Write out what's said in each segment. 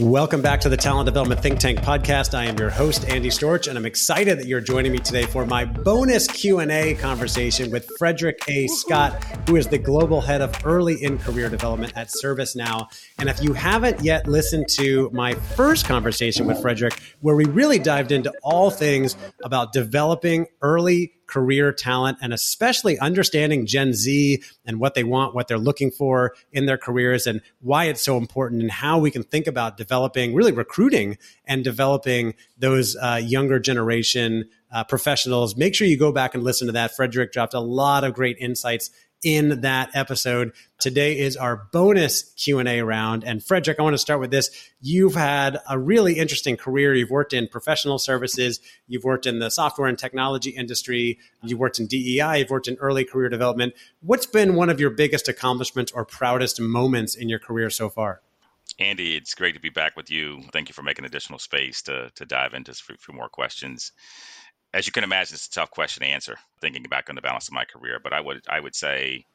Welcome back to the Talent Development Think Tank podcast. I am your host Andy Storch and I'm excited that you're joining me today for my bonus Q&A conversation with Fredrick A. Scott, who is the global head of early in career development at ServiceNow. And if you haven't yet listened to my first conversation with Fredrick where we really dived into all things about developing early career talent and especially understanding Gen Z and what they want, what they're looking for in their careers and why it's so important and how we can think about developing, really recruiting and developing those uh, younger generation uh, professionals. Make sure you go back and listen to that. Fredrick dropped a lot of great insights in that episode. Today is our bonus Q&A round and Fredrick, I want to start with this. You've had a really interesting career. You've worked in professional services, you've worked in the software and technology industry, you've worked in DEI, you've worked in early career development. What's been one of your biggest accomplishments or proudest moments in your career so far? Andy, it's great to be back with you. Thank you for making additional space to, to dive into a few more questions as you can imagine, it's a tough question to answer. Thinking back on the balance of my career, but I would I would say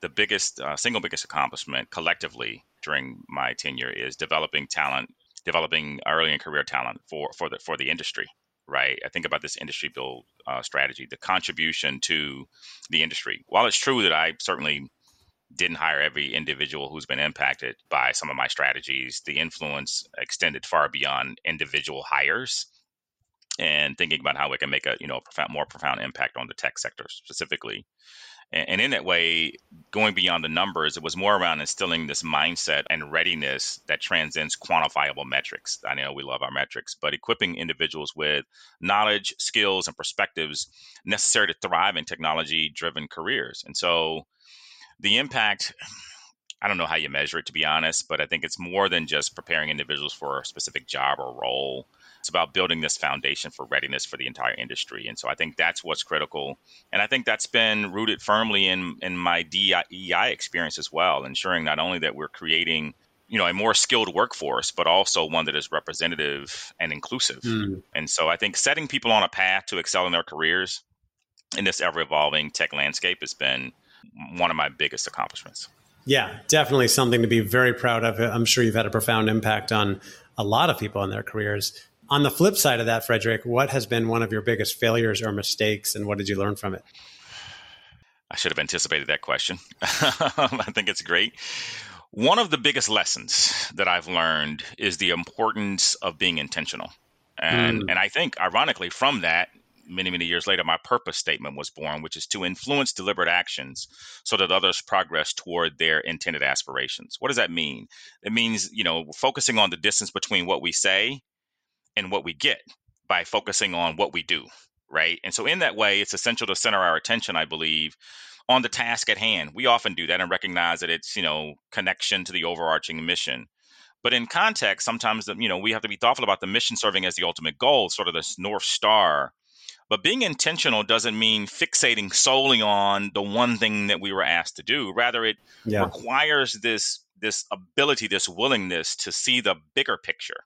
the biggest uh, single biggest accomplishment collectively during my tenure is developing talent, developing early in career talent for for the for the industry. Right, I think about this industry build uh, strategy, the contribution to the industry. While it's true that I certainly didn't hire every individual who's been impacted by some of my strategies, the influence extended far beyond individual hires and thinking about how we can make a you know a profound, more profound impact on the tech sector specifically. And, and in that way, going beyond the numbers, it was more around instilling this mindset and readiness that transcends quantifiable metrics. I know we love our metrics, but equipping individuals with knowledge, skills, and perspectives necessary to thrive in technology-driven careers. And so, the impact I don't know how you measure it to be honest, but I think it's more than just preparing individuals for a specific job or role. It's about building this foundation for readiness for the entire industry. And so I think that's what's critical. And I think that's been rooted firmly in, in my DEI experience as well, ensuring not only that we're creating you know a more skilled workforce but also one that is representative and inclusive mm. and so i think setting people on a path to excel in their careers in this ever evolving tech landscape has been one of my biggest accomplishments yeah definitely something to be very proud of i'm sure you've had a profound impact on a lot of people in their careers on the flip side of that, Fredrick, what has been one of your biggest failures or mistakes, and what did you learn from it? I should have anticipated that question. I think it's great. One of the biggest lessons that I've learned is the importance of being intentional. And mm. and I think ironically from that many many years later my purpose statement was born which is to influence deliberate actions so that others progress toward their intended aspirations. What does that mean? It means, you know, focusing on the distance between what we say and what we get by focusing on what we do, right? And so, in that way, it's essential to center our attention, I believe, on the task at hand. We often do that and recognize that it's, you know, connection to the overarching mission. But in context, sometimes, you know, we have to be thoughtful about the mission serving as the ultimate goal, sort of this North Star. But being intentional doesn't mean fixating solely on the one thing that we were asked to do. Rather, it yeah. requires this this ability, this willingness to see the bigger picture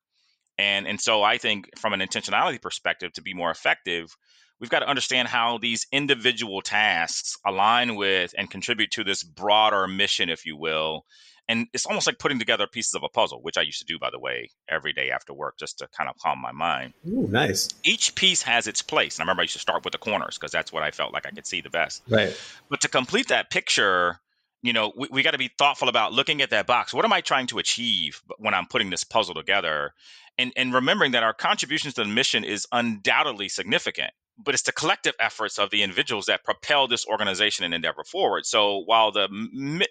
and and so I think from an intentionality perspective, to be more effective, we've got to understand how these individual tasks align with and contribute to this broader mission, if you will. And it's almost like putting together pieces of a puzzle, which I used to do, by the way, every day after work, just to kind of calm my mind. Ooh, nice. Each piece has its place. And I remember I used to start with the corners because that's what I felt like I could see the best. Right. But to complete that picture, you know, we, we got to be thoughtful about looking at that box. What am I trying to achieve when I'm putting this puzzle together? And, and remembering that our contributions to the mission is undoubtedly significant, but it's the collective efforts of the individuals that propel this organization and endeavor forward. So while the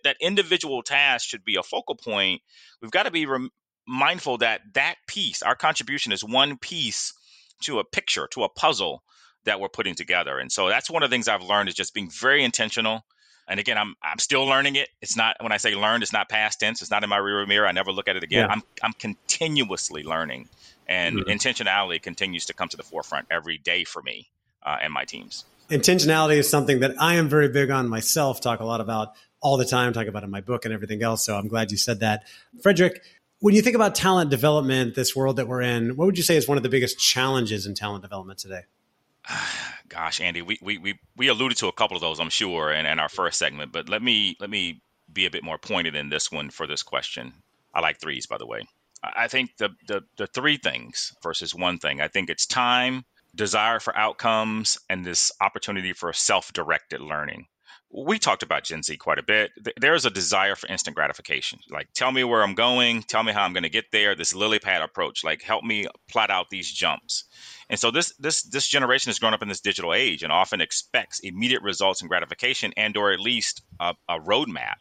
that individual task should be a focal point, we've got to be mindful that that piece, our contribution, is one piece to a picture, to a puzzle that we're putting together. And so that's one of the things I've learned is just being very intentional and again, I'm I'm still learning it. It's not when I say learned, it's not past tense. It's not in my rearview mirror. I never look at it again. Yeah. I'm I'm continuously learning, and mm-hmm. intentionality continues to come to the forefront every day for me uh, and my teams. Intentionality is something that I am very big on myself. Talk a lot about all the time. Talk about in my book and everything else. So I'm glad you said that, Fredrick. when you think about talent development, this world that we're in, what would you say is one of the biggest challenges in talent development today? Gosh, Andy, we, we, we, we alluded to a couple of those, I'm sure, in, in our first segment, but let me let me be a bit more pointed in this one for this question. I like threes, by the way. I think the, the, the three things versus one thing. I think it's time, desire for outcomes, and this opportunity for self directed learning we talked about Gen Z quite a bit. There's a desire for instant gratification. Like, tell me where I'm going, tell me how I'm going to get there. This lily pad approach, like, help me plot out these jumps. And so this this this generation has grown up in this digital age and often expects immediate results and gratification, and or at least a, a roadmap.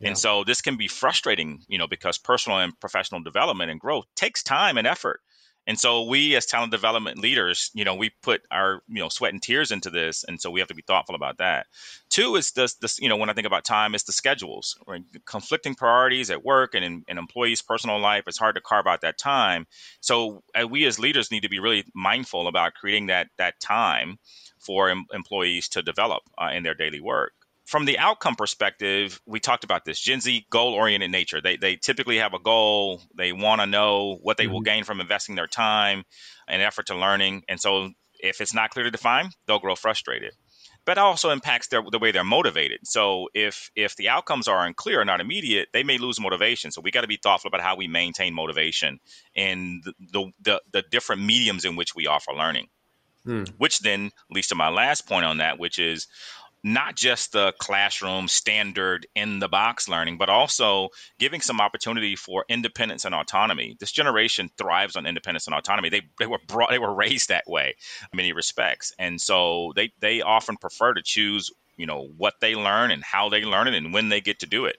Yeah. And so this can be frustrating, you know, because personal and professional development and growth takes time and effort. And so we as talent development leaders, you know, we put our, you know, sweat and tears into this. And so we have to be thoughtful about that. Two is this, this you know, when I think about time, it's the schedules, right? conflicting priorities at work and in, employees' personal life. It's hard to carve out that time. So uh, we as leaders need to be really mindful about creating that, that time for em- employees to develop uh, in their daily work from the outcome perspective, we talked about this Gen Z goal oriented nature. They, they typically have a goal. They want to know what they mm-hmm. will gain from investing their time and effort to learning. And so if it's not clearly defined, they'll grow frustrated. But it also impacts their, the way they're motivated. So if if the outcomes are unclear or not immediate, they may lose motivation. So we got to be thoughtful about how we maintain motivation and the, the, the, the different mediums in which we offer learning. Hmm. Which then leads to my last point on that, which is not just the classroom standard in the box learning, but also giving some opportunity for independence and autonomy. This generation thrives on independence and autonomy. They, they were brought, they were raised that way in many respects. And so they, they often prefer to choose, you know, what they learn and how they learn it and when they get to do it.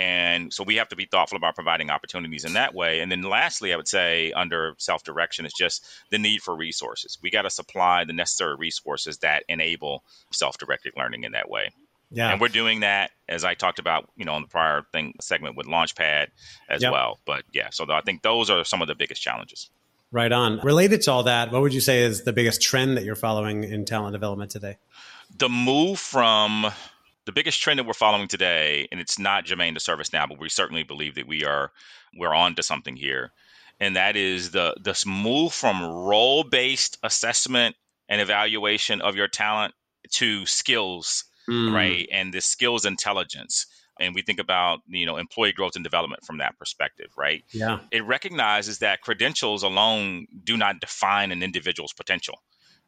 And so we have to be thoughtful about providing opportunities in that way. And then lastly, I would say under self direction is just the need for resources. We got to supply the necessary resources that enable self directed learning in that way. Yeah. And we're doing that as I talked about, you know, on the prior thing segment with Launchpad as yep. well. But yeah, so I think those are some of the biggest challenges. Right on. Related to all that, what would you say is the biggest trend that you're following in talent development today? The move from the biggest trend that we're following today, and it's not germane to ServiceNow, but we certainly believe that we are we're on to something here, and that is the this move from role based assessment and evaluation of your talent to skills, mm. right? And the skills intelligence. And we think about you know employee growth and development from that perspective, right? Yeah. It recognizes that credentials alone do not define an individual's potential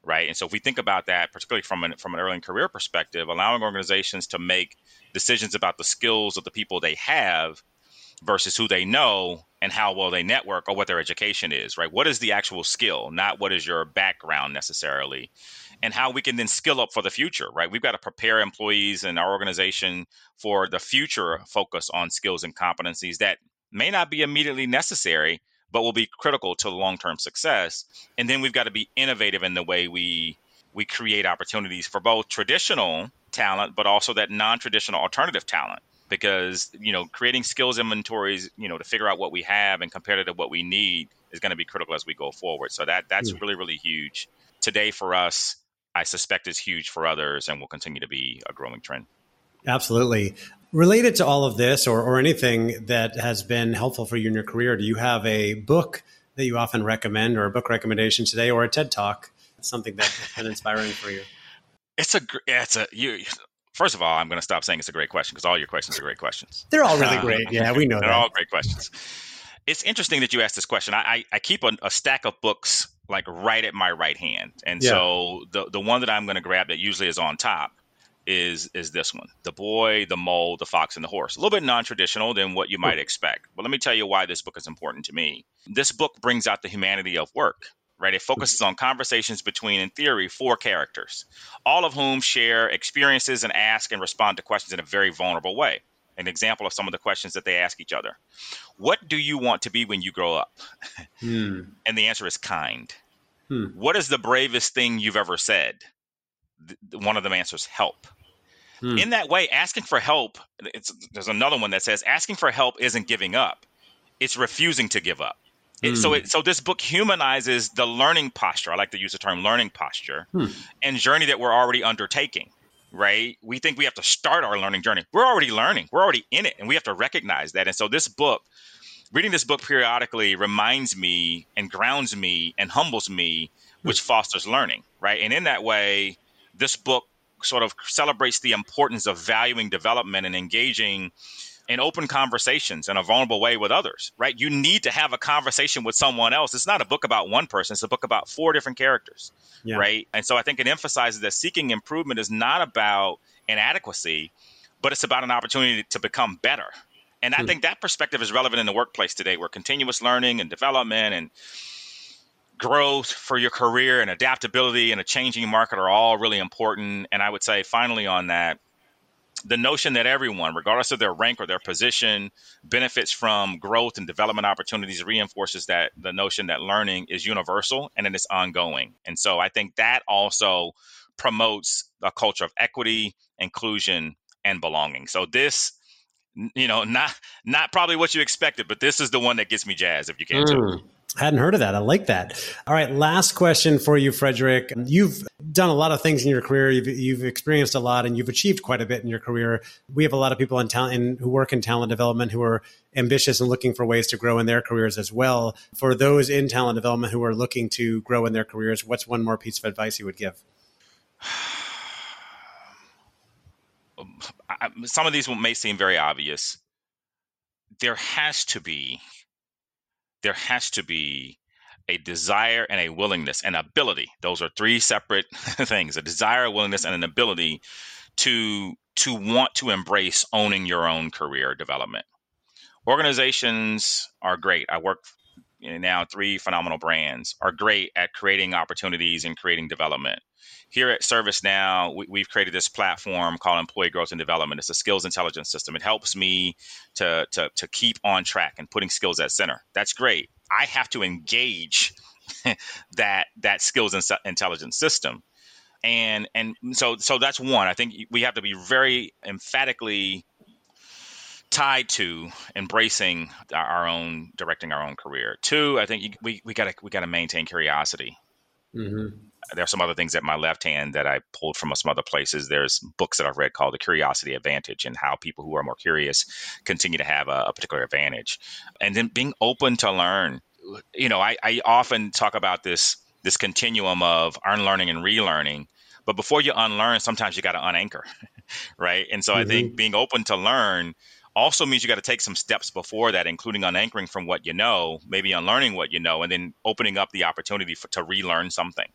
right? And so if we think about that, particularly from an from an early career perspective, allowing organizations to make decisions about the skills of the people they have versus who they know and how well they network or what their education is, right? What is the actual skill, not what is your background necessarily, and how we can then skill up for the future, right? We've got to prepare employees and our organization for the future focus on skills and competencies that may not be immediately necessary, but will be critical to long-term success. And then we've got to be innovative in the way we we create opportunities for both traditional talent, but also that non-traditional alternative talent. Because you know, creating skills inventories, you know, to figure out what we have and compare it to what we need is going to be critical as we go forward. So that that's mm. really really huge today for us. I suspect is huge for others, and will continue to be a growing trend. Absolutely. Related to all of this or, or anything that has been helpful for you in your career, do you have a book that you often recommend or a book recommendation today or a TED talk? Something that's been inspiring for you? It's a, it's a, you, First of all, I'm going to stop saying it's a great question because all your questions are great questions. They're all really uh, great. Yeah, we know They're that. all great questions. It's interesting that you asked this question. I, I, I keep a, a, stack of books like right at my right hand. And yeah. so the, the one that I'm going to grab that usually is on top is is this one. The boy the mole the fox and the horse. A little bit non-traditional than what you might expect but let me tell you why this book is important to me. This book brings out the humanity of work right? It focuses on conversations between in theory four characters all of whom share experiences and ask and respond to questions in a very vulnerable way. An example of some of the questions that they ask each other. What do you want to be when you grow up? Hmm. and the answer is kind. Hmm. what is the bravest thing you've ever said one of them answers help. Hmm. In that way, asking for help, there's another one that says asking for help isn't giving up, it's refusing to give up. It, so, hmm. it, so this book humanizes the learning posture. I like to use the term learning posture hmm. and journey that we're already undertaking. Right? We think we have to start our learning journey. We're already learning. We're already in it, and we have to recognize that. And so, this book reading this book periodically reminds me and grounds me and humbles me, which fosters learning, right? And in that way, this book sort of celebrates the importance of valuing development and engaging in open conversations in a vulnerable way with others, right? You need to have a conversation with someone else. It's not a book about one person, it's a book about four different characters, yeah. right? And so I think it emphasizes that seeking improvement is not about inadequacy, but it's about an opportunity to become better. And I hmm. think that perspective is relevant in the workplace today where continuous learning and development and growth for your career and adaptability and a changing market are all really important. And I would say, finally, on that, the notion that everyone, regardless of their rank or their position, benefits from growth and development opportunities reinforces that the notion that learning is universal and it is ongoing. And so I think that also promotes a culture of equity, inclusion, and belonging. So this you know, not not probably what you expected, but this is the one that gets me jazzed if you can mm. Hadn't heard of that. I like that. All right, last question for you, Fredrick. You've done a lot of things in your career. You've, you've experienced a lot, and you've achieved quite a bit in your career. We have a lot of people in talent who work in talent development who are ambitious and looking for ways to grow in their careers as well. For those in talent development who are looking to grow in their careers, what's one more piece of advice you would give? Some of these may seem very obvious. There has to be there has to be a desire and a willingness and ability. Those are three separate things: a desire, a willingness, and an ability to to want to embrace owning your own career development. Organizations are great. I work now three phenomenal brands are great at creating opportunities and creating development here at ServiceNow, we, we've created this platform called Employee Growth and Development. It's a skills intelligence system. It helps me to, to, to keep on track and putting skills at center. That's great. I have to engage that that skills and intelligence system. And and so so that's one. I think we have to be very emphatically tied to embracing our own directing our own career. Two, I think we we got to we got to maintain curiosity. Mm-hmm there are some other things at my left hand that I pulled from some other places. There's books that I've read called The Curiosity Advantage and how people who are more curious continue to have a, a particular advantage. And then being open to learn. You know, I, I often talk about this this continuum of unlearning and relearning. But before you unlearn, sometimes you got to unanchor, right? And so mm-hmm. I think mm-hmm. being open to learn also means you got to take some steps before that, including unanchoring from what you know, maybe unlearning what you know, and then opening up the opportunity for, to relearn something.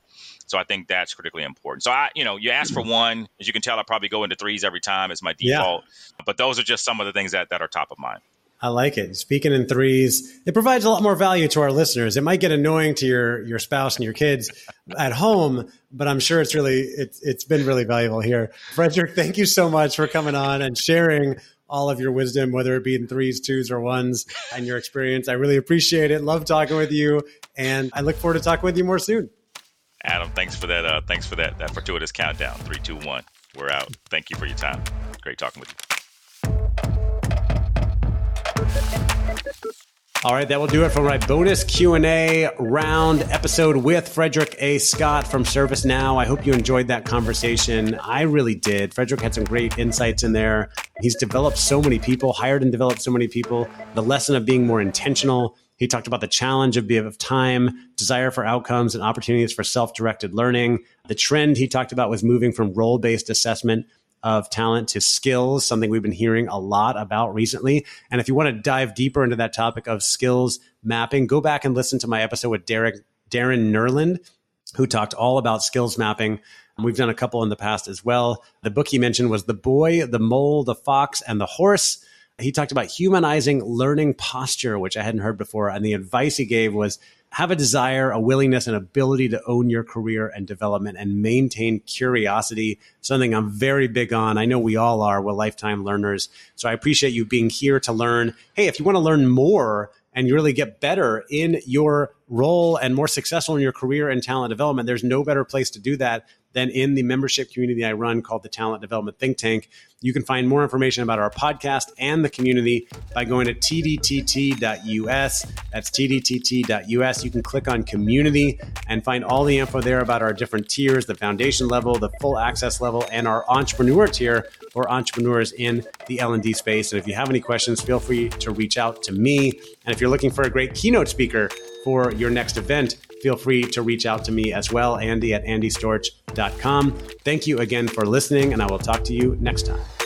So I think that's critically important. So I, you know, you ask for mm-hmm. one, as you can tell, I probably go into threes every time. It's my default, yeah. but those are just some of the things that, that are top of mind. I like it. Speaking in threes, it provides a lot more value to our listeners. It might get annoying to your your spouse and your kids at home, but I'm sure it's really it's it's been really valuable here. Fredrick, thank you so much for coming on and sharing all of your wisdom, whether it be in threes, twos, or ones, and your experience. I really appreciate it. Love talking with you, and I look forward to talking with you more soon. Adam, thanks for that. Uh, thanks for that that fortuitous countdown. Three, two, one. We're out. Thank you for your time. Great talking with you. All right, that will do it for my bonus Q&A round episode with Fredrick A. Scott from ServiceNow. I hope you enjoyed that conversation. I really did. Fredrick had some great insights in there. He's developed so many people, hired and developed so many people. The lesson of being more intentional. He talked about the challenge of, of time, desire for outcomes, and opportunities for self-directed learning. The trend he talked about was moving from role-based assessment of talent to skills, something we've been hearing a lot about recently. And if you want to dive deeper into that topic of skills mapping, go back and listen to my episode with Derek, Darren Nerland, who talked all about skills mapping. We've done a couple in the past as well. The book he mentioned was The Boy, the Mole, the Fox, and the Horse. He talked about humanizing learning posture, which I hadn't heard before. And the advice he gave was have a desire, a willingness, and ability to own your career and development and maintain curiosity, something I'm very big on. I know we all are. We're lifetime learners. So I appreciate you being here to learn. Hey, if you want to learn more and you really get better in your role and more successful in your career and talent development, there's no better place to do that than in the membership community I run called the Talent Development Think Tank. You can find more information about our podcast and the community by going to tdtt.us. That's tdtt.us. You can click on community and find all the info there about our different tiers the foundation level, the full access level, and our entrepreneur tier for entrepreneurs in the L&D space. And if you have any questions, feel free to reach out to me. And if you're looking for a great keynote speaker for your next event, feel free to reach out to me as well, Andy at andystorch.com. Thank you again for listening, and I will talk to you next time.